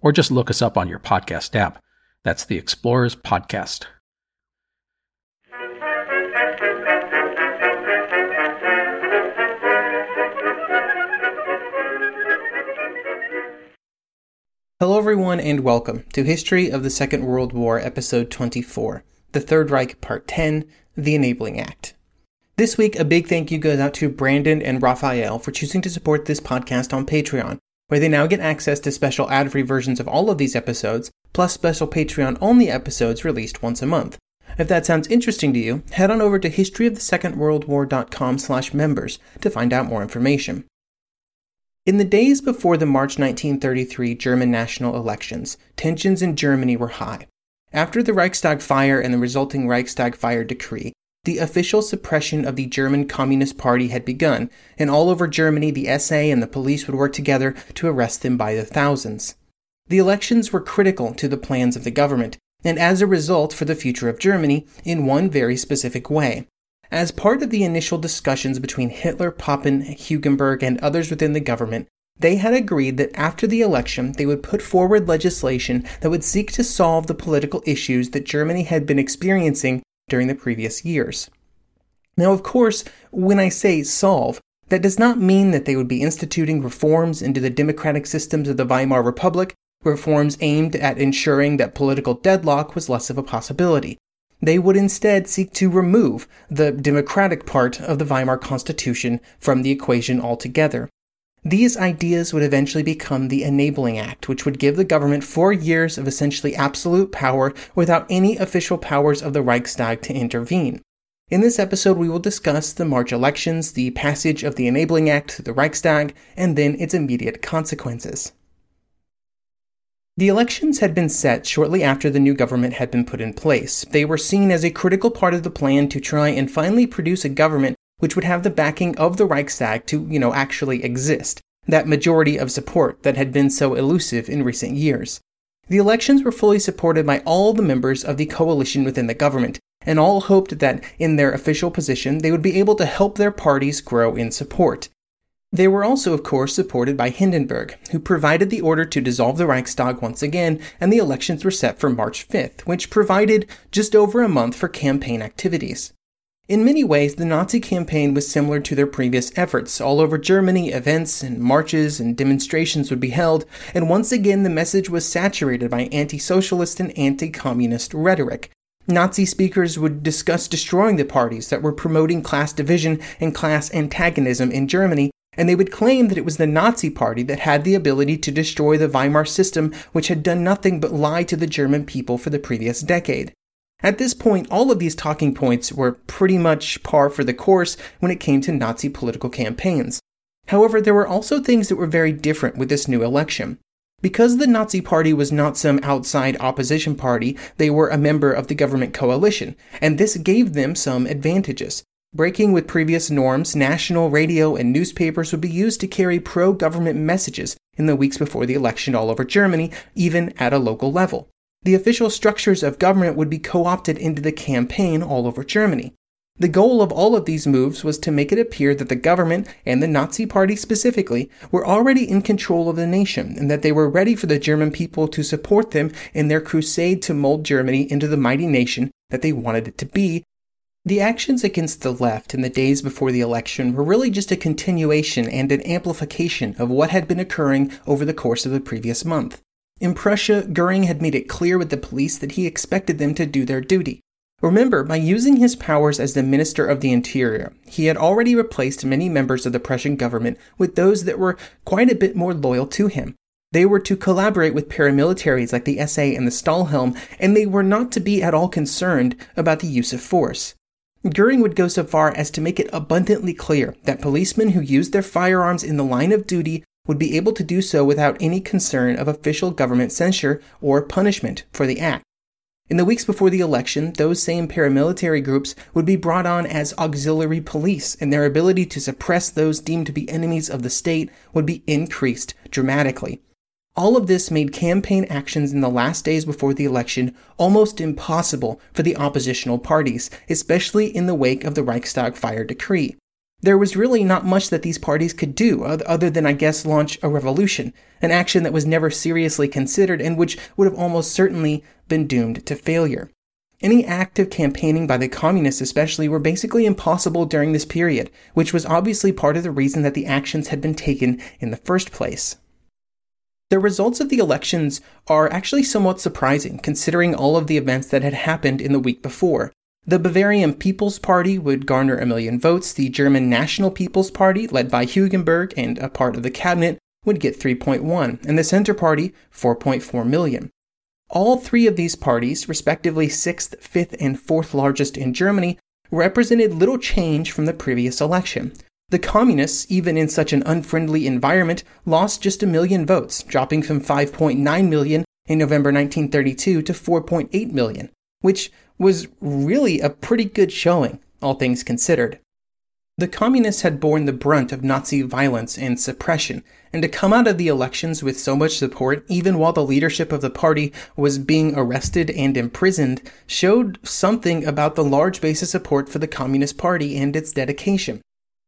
or just look us up on your podcast app. That's the Explorers Podcast. Hello, everyone, and welcome to History of the Second World War, Episode 24, The Third Reich, Part 10, The Enabling Act. This week, a big thank you goes out to Brandon and Raphael for choosing to support this podcast on Patreon, where they now get access to special ad free versions of all of these episodes, plus special Patreon only episodes released once a month. If that sounds interesting to you, head on over to historyofthesecondworldwar.com slash members to find out more information. In the days before the March 1933 German national elections, tensions in Germany were high. After the Reichstag fire and the resulting Reichstag fire decree, the official suppression of the German Communist Party had begun, and all over Germany the SA and the police would work together to arrest them by the thousands. The elections were critical to the plans of the government, and as a result for the future of Germany, in one very specific way. As part of the initial discussions between Hitler, Papen, Hugenberg, and others within the government, they had agreed that after the election they would put forward legislation that would seek to solve the political issues that Germany had been experiencing during the previous years. Now, of course, when I say solve, that does not mean that they would be instituting reforms into the democratic systems of the Weimar Republic, reforms aimed at ensuring that political deadlock was less of a possibility. They would instead seek to remove the democratic part of the Weimar Constitution from the equation altogether. These ideas would eventually become the Enabling Act, which would give the government four years of essentially absolute power without any official powers of the Reichstag to intervene. In this episode, we will discuss the March elections, the passage of the Enabling Act through the Reichstag, and then its immediate consequences. The elections had been set shortly after the new government had been put in place. They were seen as a critical part of the plan to try and finally produce a government which would have the backing of the Reichstag to, you know, actually exist. That majority of support that had been so elusive in recent years. The elections were fully supported by all the members of the coalition within the government, and all hoped that in their official position they would be able to help their parties grow in support. They were also, of course, supported by Hindenburg, who provided the order to dissolve the Reichstag once again, and the elections were set for March 5th, which provided just over a month for campaign activities. In many ways, the Nazi campaign was similar to their previous efforts. All over Germany, events and marches and demonstrations would be held, and once again the message was saturated by anti socialist and anti communist rhetoric. Nazi speakers would discuss destroying the parties that were promoting class division and class antagonism in Germany and they would claim that it was the Nazi Party that had the ability to destroy the Weimar system, which had done nothing but lie to the German people for the previous decade. At this point, all of these talking points were pretty much par for the course when it came to Nazi political campaigns. However, there were also things that were very different with this new election. Because the Nazi Party was not some outside opposition party, they were a member of the government coalition, and this gave them some advantages. Breaking with previous norms, national radio and newspapers would be used to carry pro government messages in the weeks before the election all over Germany, even at a local level. The official structures of government would be co opted into the campaign all over Germany. The goal of all of these moves was to make it appear that the government, and the Nazi Party specifically, were already in control of the nation and that they were ready for the German people to support them in their crusade to mold Germany into the mighty nation that they wanted it to be the actions against the left in the days before the election were really just a continuation and an amplification of what had been occurring over the course of the previous month. In Prussia, Goering had made it clear with the police that he expected them to do their duty. Remember, by using his powers as the Minister of the Interior, he had already replaced many members of the Prussian government with those that were quite a bit more loyal to him. They were to collaborate with paramilitaries like the SA and the Stahlhelm, and they were not to be at all concerned about the use of force. Goering would go so far as to make it abundantly clear that policemen who used their firearms in the line of duty would be able to do so without any concern of official government censure or punishment for the act. In the weeks before the election, those same paramilitary groups would be brought on as auxiliary police, and their ability to suppress those deemed to be enemies of the state would be increased dramatically. All of this made campaign actions in the last days before the election almost impossible for the oppositional parties, especially in the wake of the Reichstag fire decree. There was really not much that these parties could do other than, I guess, launch a revolution, an action that was never seriously considered and which would have almost certainly been doomed to failure. Any active campaigning by the communists, especially, were basically impossible during this period, which was obviously part of the reason that the actions had been taken in the first place. The results of the elections are actually somewhat surprising, considering all of the events that had happened in the week before. The Bavarian People's Party would garner a million votes, the German National People's Party, led by Hugenberg and a part of the cabinet, would get 3.1, and the Center Party 4.4 million. All three of these parties, respectively sixth, fifth, and fourth largest in Germany, represented little change from the previous election. The communists, even in such an unfriendly environment, lost just a million votes, dropping from 5.9 million in November 1932 to 4.8 million, which was really a pretty good showing, all things considered. The communists had borne the brunt of Nazi violence and suppression, and to come out of the elections with so much support, even while the leadership of the party was being arrested and imprisoned, showed something about the large base of support for the Communist Party and its dedication.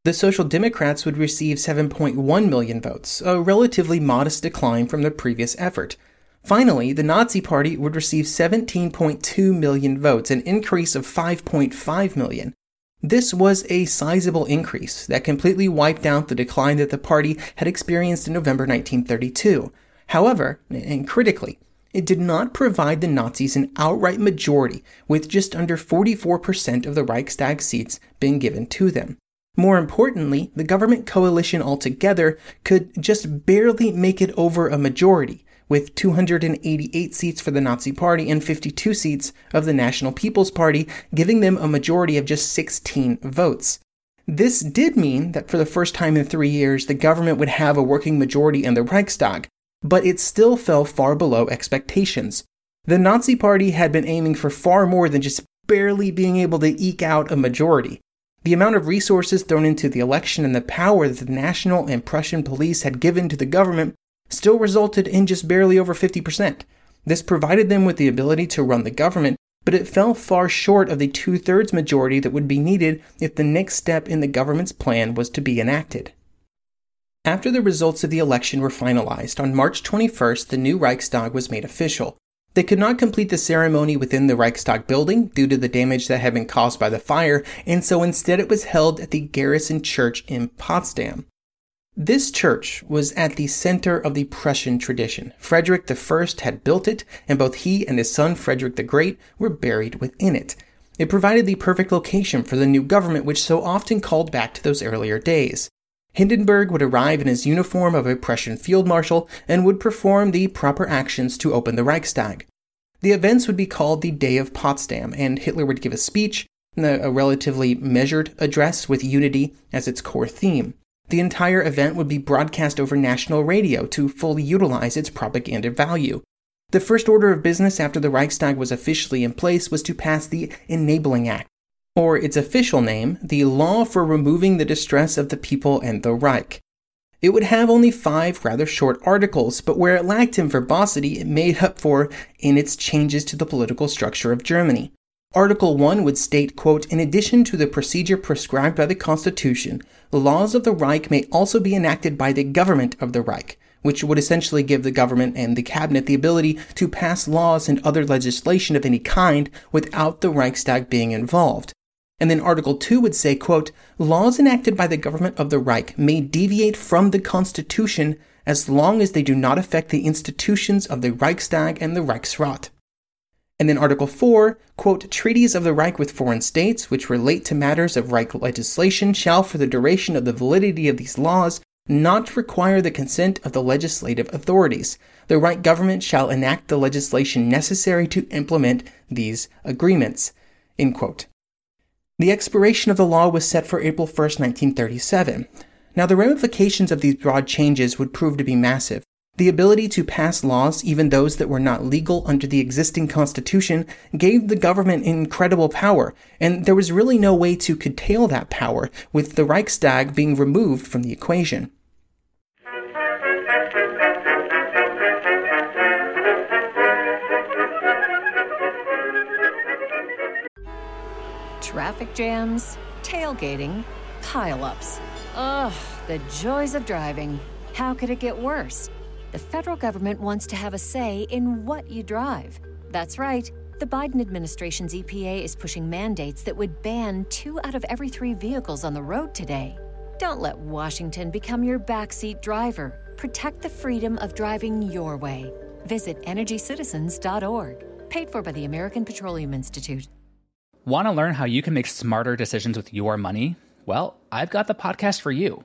The Social Democrats would receive 7.1 million votes, a relatively modest decline from the previous effort. Finally, the Nazi Party would receive 17.2 million votes, an increase of 5.5 million. This was a sizable increase that completely wiped out the decline that the party had experienced in November 1932. However, and critically, it did not provide the Nazis an outright majority, with just under 44% of the Reichstag seats being given to them. More importantly, the government coalition altogether could just barely make it over a majority, with 288 seats for the Nazi Party and 52 seats of the National People's Party, giving them a majority of just 16 votes. This did mean that for the first time in three years, the government would have a working majority in the Reichstag, but it still fell far below expectations. The Nazi Party had been aiming for far more than just barely being able to eke out a majority. The amount of resources thrown into the election and the power that the national and Prussian police had given to the government still resulted in just barely over 50%. This provided them with the ability to run the government, but it fell far short of the two thirds majority that would be needed if the next step in the government's plan was to be enacted. After the results of the election were finalized, on March 21st, the new Reichstag was made official. They could not complete the ceremony within the Reichstag building due to the damage that had been caused by the fire, and so instead it was held at the Garrison Church in Potsdam. This church was at the center of the Prussian tradition. Frederick I had built it, and both he and his son Frederick the Great were buried within it. It provided the perfect location for the new government, which so often called back to those earlier days. Hindenburg would arrive in his uniform of a Prussian field marshal and would perform the proper actions to open the Reichstag. The events would be called the Day of Potsdam, and Hitler would give a speech, a relatively measured address with unity as its core theme. The entire event would be broadcast over national radio to fully utilize its propaganda value. The first order of business after the Reichstag was officially in place was to pass the Enabling Act, or its official name, the Law for Removing the Distress of the People and the Reich. It would have only five rather short articles, but where it lacked in verbosity, it made up for in its changes to the political structure of Germany. Article 1 would state, quote, In addition to the procedure prescribed by the Constitution, the laws of the Reich may also be enacted by the government of the Reich, which would essentially give the government and the cabinet the ability to pass laws and other legislation of any kind without the Reichstag being involved. And then Article 2 would say, quote, laws enacted by the government of the Reich may deviate from the Constitution as long as they do not affect the institutions of the Reichstag and the Reichsrat. And then Article 4, quote, treaties of the Reich with foreign states which relate to matters of Reich legislation shall, for the duration of the validity of these laws, not require the consent of the legislative authorities. The Reich government shall enact the legislation necessary to implement these agreements. End quote. The expiration of the law was set for April 1, 1937. Now, the ramifications of these broad changes would prove to be massive. The ability to pass laws, even those that were not legal under the existing constitution, gave the government incredible power, and there was really no way to curtail that power, with the Reichstag being removed from the equation. Traffic jams, tailgating, pileups. Ugh, the joys of driving. How could it get worse? The federal government wants to have a say in what you drive. That's right. The Biden administration's EPA is pushing mandates that would ban two out of every three vehicles on the road today. Don't let Washington become your backseat driver. Protect the freedom of driving your way. Visit EnergyCitizens.org. Paid for by the American Petroleum Institute. Want to learn how you can make smarter decisions with your money? Well, I've got the podcast for you.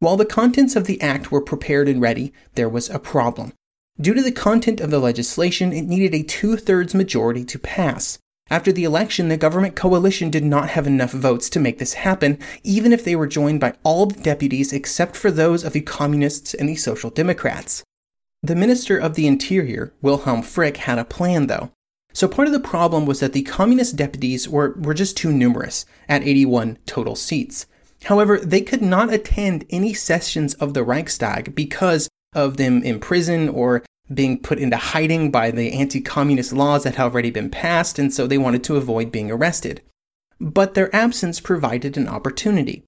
While the contents of the Act were prepared and ready, there was a problem. Due to the content of the legislation, it needed a two thirds majority to pass. After the election, the government coalition did not have enough votes to make this happen, even if they were joined by all the deputies except for those of the Communists and the Social Democrats. The Minister of the Interior, Wilhelm Frick, had a plan, though. So part of the problem was that the Communist deputies were, were just too numerous, at 81 total seats. However, they could not attend any sessions of the Reichstag because of them in prison or being put into hiding by the anti communist laws that had already been passed, and so they wanted to avoid being arrested. But their absence provided an opportunity.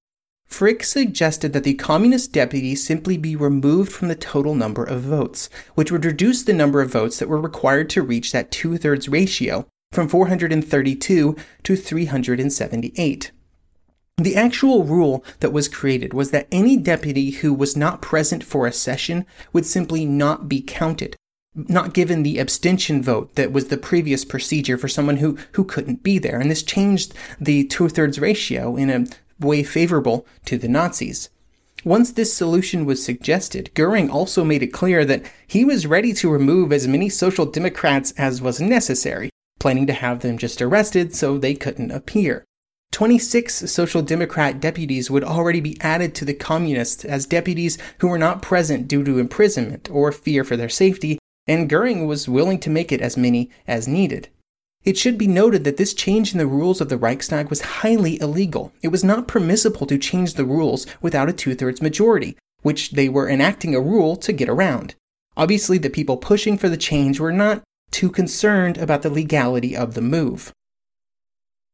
Frick suggested that the communist deputies simply be removed from the total number of votes, which would reduce the number of votes that were required to reach that two thirds ratio from 432 to 378. The actual rule that was created was that any deputy who was not present for a session would simply not be counted, not given the abstention vote that was the previous procedure for someone who, who couldn't be there. And this changed the two thirds ratio in a way favorable to the Nazis. Once this solution was suggested, Goering also made it clear that he was ready to remove as many Social Democrats as was necessary, planning to have them just arrested so they couldn't appear. 26 Social Democrat deputies would already be added to the Communists as deputies who were not present due to imprisonment or fear for their safety, and Goering was willing to make it as many as needed. It should be noted that this change in the rules of the Reichstag was highly illegal. It was not permissible to change the rules without a two thirds majority, which they were enacting a rule to get around. Obviously, the people pushing for the change were not too concerned about the legality of the move.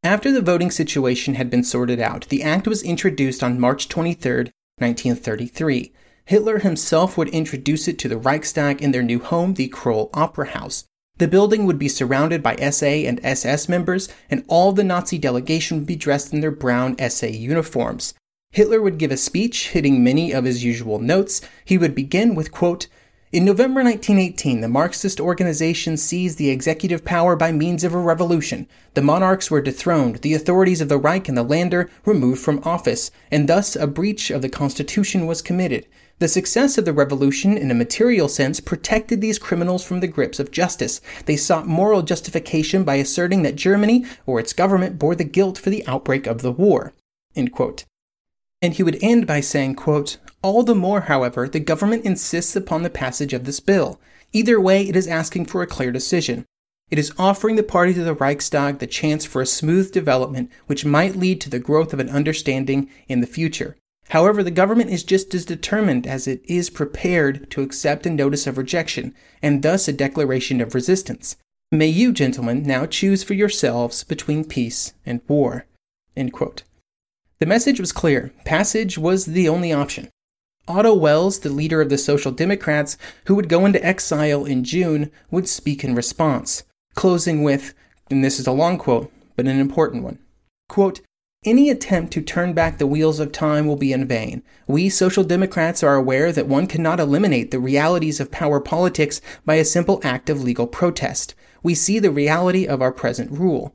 After the voting situation had been sorted out, the act was introduced on March 23, 1933. Hitler himself would introduce it to the Reichstag in their new home, the Kroll Opera House. The building would be surrounded by SA and SS members, and all the Nazi delegation would be dressed in their brown SA uniforms. Hitler would give a speech hitting many of his usual notes. He would begin with, quote, In November 1918, the Marxist organization seized the executive power by means of a revolution. The monarchs were dethroned, the authorities of the Reich and the Länder removed from office, and thus a breach of the Constitution was committed. The success of the revolution, in a material sense, protected these criminals from the grips of justice. They sought moral justification by asserting that Germany or its government bore the guilt for the outbreak of the war. And he would end by saying, quote, All the more, however, the government insists upon the passage of this bill. Either way, it is asking for a clear decision. It is offering the party to the Reichstag the chance for a smooth development which might lead to the growth of an understanding in the future. However, the government is just as determined as it is prepared to accept a notice of rejection, and thus a declaration of resistance. May you, gentlemen, now choose for yourselves between peace and war. The message was clear. Passage was the only option. Otto Wels, the leader of the Social Democrats, who would go into exile in June, would speak in response, closing with, and this is a long quote, but an important one. Quote, any attempt to turn back the wheels of time will be in vain. We Social Democrats are aware that one cannot eliminate the realities of power politics by a simple act of legal protest. We see the reality of our present rule.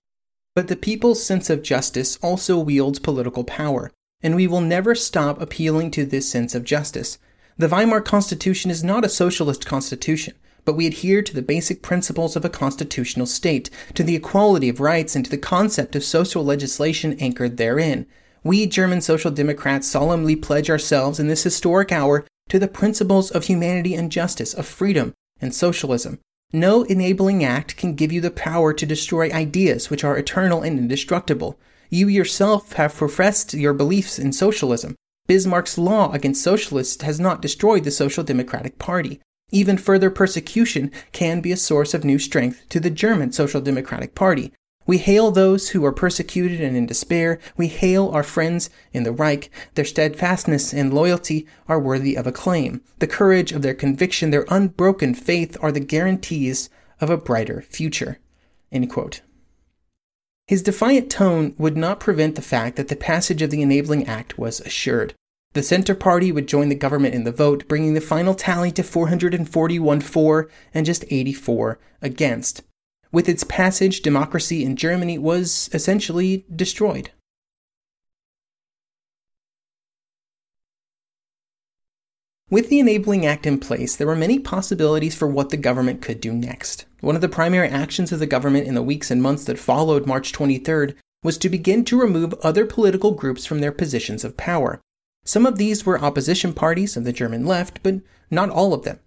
But the people's sense of justice also wields political power, and we will never stop appealing to this sense of justice. The Weimar Constitution is not a socialist constitution but we adhere to the basic principles of a constitutional state, to the equality of rights, and to the concept of social legislation anchored therein. We German Social Democrats solemnly pledge ourselves in this historic hour to the principles of humanity and justice, of freedom and socialism. No enabling act can give you the power to destroy ideas which are eternal and indestructible. You yourself have professed your beliefs in socialism. Bismarck's law against socialists has not destroyed the Social Democratic Party. Even further persecution can be a source of new strength to the German Social Democratic Party. We hail those who are persecuted and in despair. We hail our friends in the Reich. Their steadfastness and loyalty are worthy of acclaim. The courage of their conviction, their unbroken faith are the guarantees of a brighter future. His defiant tone would not prevent the fact that the passage of the Enabling Act was assured. The Center Party would join the government in the vote, bringing the final tally to 441 for and just 84 against. With its passage, democracy in Germany was essentially destroyed. With the Enabling Act in place, there were many possibilities for what the government could do next. One of the primary actions of the government in the weeks and months that followed March 23rd was to begin to remove other political groups from their positions of power. Some of these were opposition parties of the German left, but not all of them.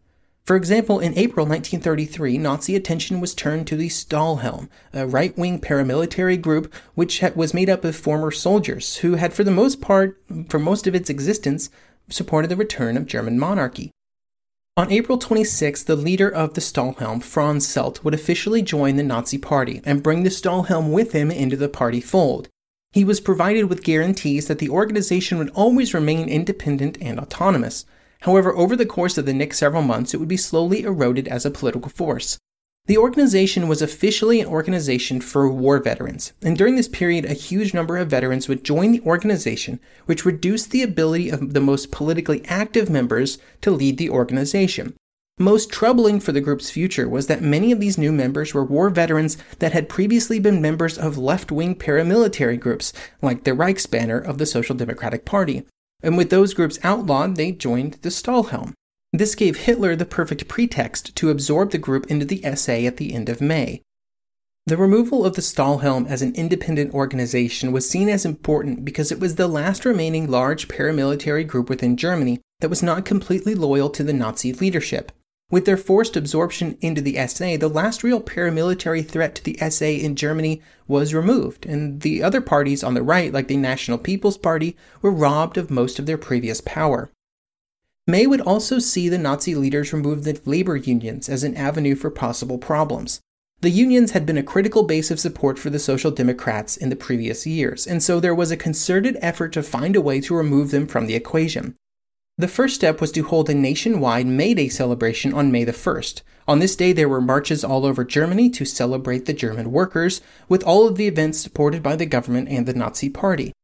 For example, in April 1933, Nazi attention was turned to the Stahlhelm, a right wing paramilitary group which was made up of former soldiers who had, for the most part, for most of its existence, supported the return of German monarchy. On April 26, the leader of the Stahlhelm, Franz Seldte, would officially join the Nazi Party and bring the Stahlhelm with him into the party fold. He was provided with guarantees that the organization would always remain independent and autonomous. However, over the course of the next several months, it would be slowly eroded as a political force. The organization was officially an organization for war veterans, and during this period, a huge number of veterans would join the organization, which reduced the ability of the most politically active members to lead the organization. Most troubling for the group's future was that many of these new members were war veterans that had previously been members of left wing paramilitary groups, like the Reichsbanner of the Social Democratic Party. And with those groups outlawed, they joined the Stahlhelm. This gave Hitler the perfect pretext to absorb the group into the SA at the end of May. The removal of the Stahlhelm as an independent organization was seen as important because it was the last remaining large paramilitary group within Germany that was not completely loyal to the Nazi leadership. With their forced absorption into the SA, the last real paramilitary threat to the SA in Germany was removed, and the other parties on the right, like the National People's Party, were robbed of most of their previous power. May would also see the Nazi leaders remove the labor unions as an avenue for possible problems. The unions had been a critical base of support for the Social Democrats in the previous years, and so there was a concerted effort to find a way to remove them from the equation. The first step was to hold a nationwide May Day celebration on May the 1st. On this day, there were marches all over Germany to celebrate the German workers, with all of the events supported by the government and the Nazi Party.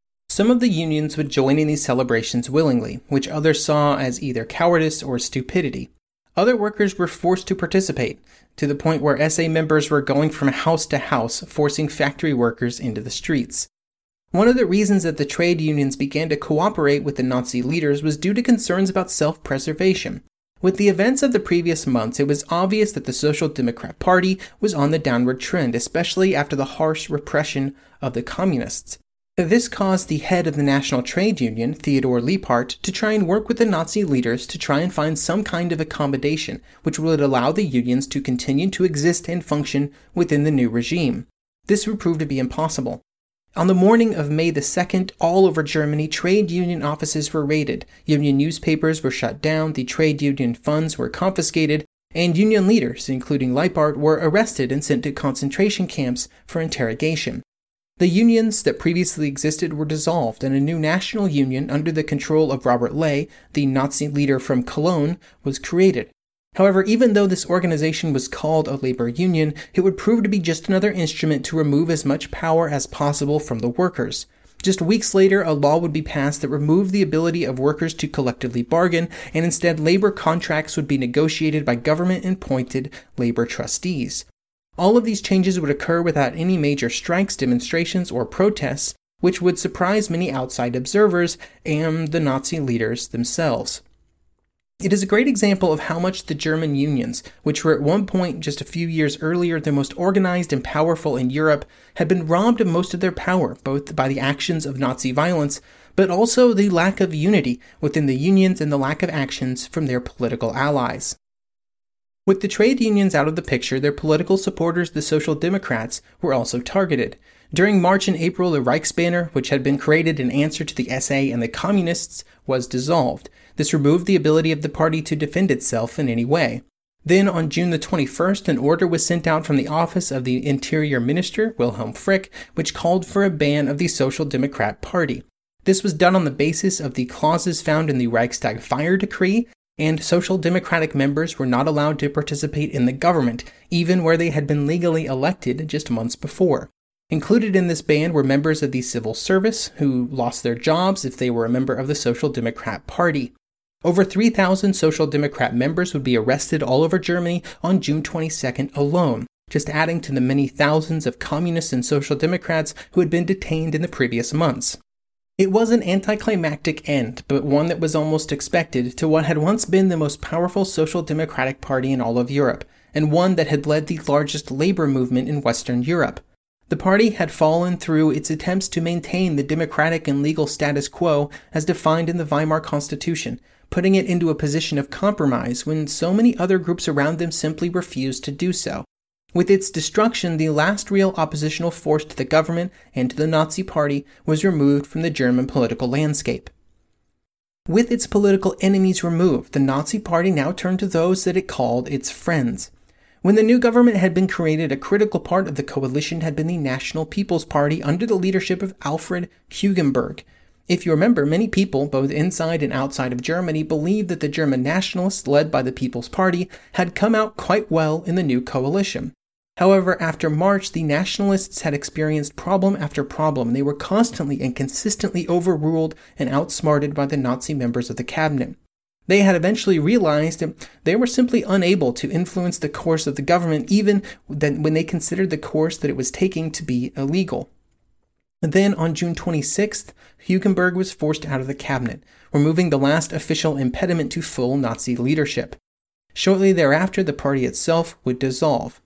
Some of the unions would join in these celebrations willingly, which others saw as either cowardice or stupidity. Other workers were forced to participate, to the point where SA members were going from house to house, forcing factory workers into the streets. One of the reasons that the trade unions began to cooperate with the Nazi leaders was due to concerns about self preservation. With the events of the previous months, it was obvious that the Social Democrat Party was on the downward trend, especially after the harsh repression of the Communists. This caused the head of the National Trade Union, Theodore Leipart, to try and work with the Nazi leaders to try and find some kind of accommodation which would allow the unions to continue to exist and function within the new regime. This would prove to be impossible. On the morning of May the 2nd, all over Germany, trade union offices were raided, union newspapers were shut down, the trade union funds were confiscated, and union leaders, including Leipart, were arrested and sent to concentration camps for interrogation. The unions that previously existed were dissolved, and a new national union under the control of Robert Ley, the Nazi leader from Cologne, was created. However, even though this organization was called a labor union, it would prove to be just another instrument to remove as much power as possible from the workers. Just weeks later, a law would be passed that removed the ability of workers to collectively bargain, and instead labor contracts would be negotiated by government appointed labor trustees. All of these changes would occur without any major strikes, demonstrations, or protests, which would surprise many outside observers and the Nazi leaders themselves. It is a great example of how much the German unions, which were at one point just a few years earlier the most organized and powerful in Europe, had been robbed of most of their power, both by the actions of Nazi violence, but also the lack of unity within the unions and the lack of actions from their political allies. With the trade unions out of the picture, their political supporters, the Social Democrats, were also targeted. During March and April, the Reichsbanner, which had been created in answer to the SA and the Communists, was dissolved. This removed the ability of the party to defend itself in any way. Then, on June the 21st, an order was sent out from the office of the Interior Minister, Wilhelm Frick, which called for a ban of the Social Democrat Party. This was done on the basis of the clauses found in the Reichstag fire decree, and Social Democratic members were not allowed to participate in the government, even where they had been legally elected just months before. Included in this ban were members of the civil service who lost their jobs if they were a member of the Social Democrat Party. Over 3,000 Social Democrat members would be arrested all over Germany on June 22nd alone, just adding to the many thousands of communists and Social Democrats who had been detained in the previous months. It was an anticlimactic end, but one that was almost expected to what had once been the most powerful Social Democratic Party in all of Europe, and one that had led the largest labor movement in Western Europe. The party had fallen through its attempts to maintain the democratic and legal status quo as defined in the Weimar Constitution, putting it into a position of compromise when so many other groups around them simply refused to do so. With its destruction, the last real oppositional force to the government and to the Nazi Party was removed from the German political landscape. With its political enemies removed, the Nazi Party now turned to those that it called its friends. When the new government had been created, a critical part of the coalition had been the National People's Party under the leadership of Alfred Hugenberg, if you remember, many people, both inside and outside of Germany, believed that the German nationalists, led by the People's Party, had come out quite well in the new coalition. However, after March, the nationalists had experienced problem after problem. They were constantly and consistently overruled and outsmarted by the Nazi members of the cabinet. They had eventually realized that they were simply unable to influence the course of the government, even when they considered the course that it was taking to be illegal. Then, on June 26th, Hugenberg was forced out of the cabinet, removing the last official impediment to full Nazi leadership. Shortly thereafter, the party itself would dissolve.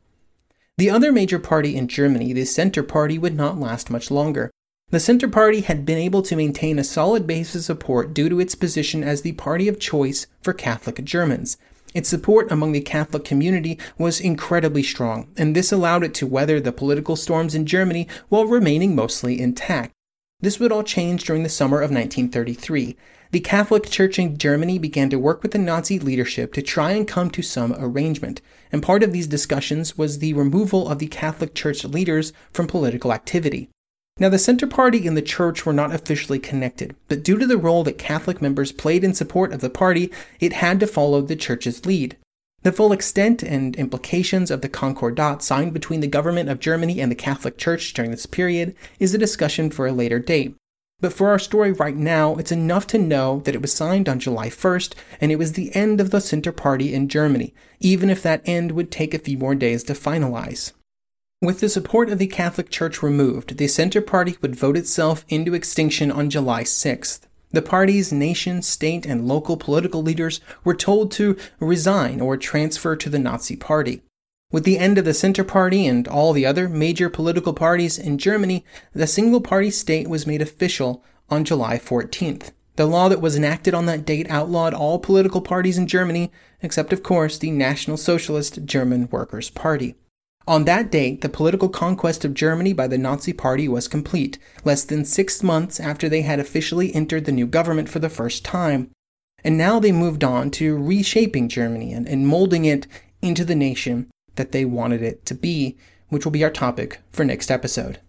The other major party in Germany, the Centre Party, would not last much longer. The Centre Party had been able to maintain a solid base of support due to its position as the party of choice for Catholic Germans, its support among the Catholic community was incredibly strong, and this allowed it to weather the political storms in Germany while remaining mostly intact. This would all change during the summer of 1933. The Catholic Church in Germany began to work with the Nazi leadership to try and come to some arrangement, and part of these discussions was the removal of the Catholic Church leaders from political activity. Now, the Center Party and the Church were not officially connected, but due to the role that Catholic members played in support of the party, it had to follow the Church's lead. The full extent and implications of the Concordat signed between the government of Germany and the Catholic Church during this period is a discussion for a later date. But for our story right now, it's enough to know that it was signed on July 1st and it was the end of the Center Party in Germany, even if that end would take a few more days to finalize. With the support of the Catholic Church removed, the Center Party would vote itself into extinction on July 6th. The party's nation, state, and local political leaders were told to resign or transfer to the Nazi Party. With the end of the Center Party and all the other major political parties in Germany, the single party state was made official on July 14th. The law that was enacted on that date outlawed all political parties in Germany, except, of course, the National Socialist German Workers' Party. On that date, the political conquest of Germany by the Nazi Party was complete, less than six months after they had officially entered the new government for the first time. And now they moved on to reshaping Germany and, and molding it into the nation that they wanted it to be, which will be our topic for next episode.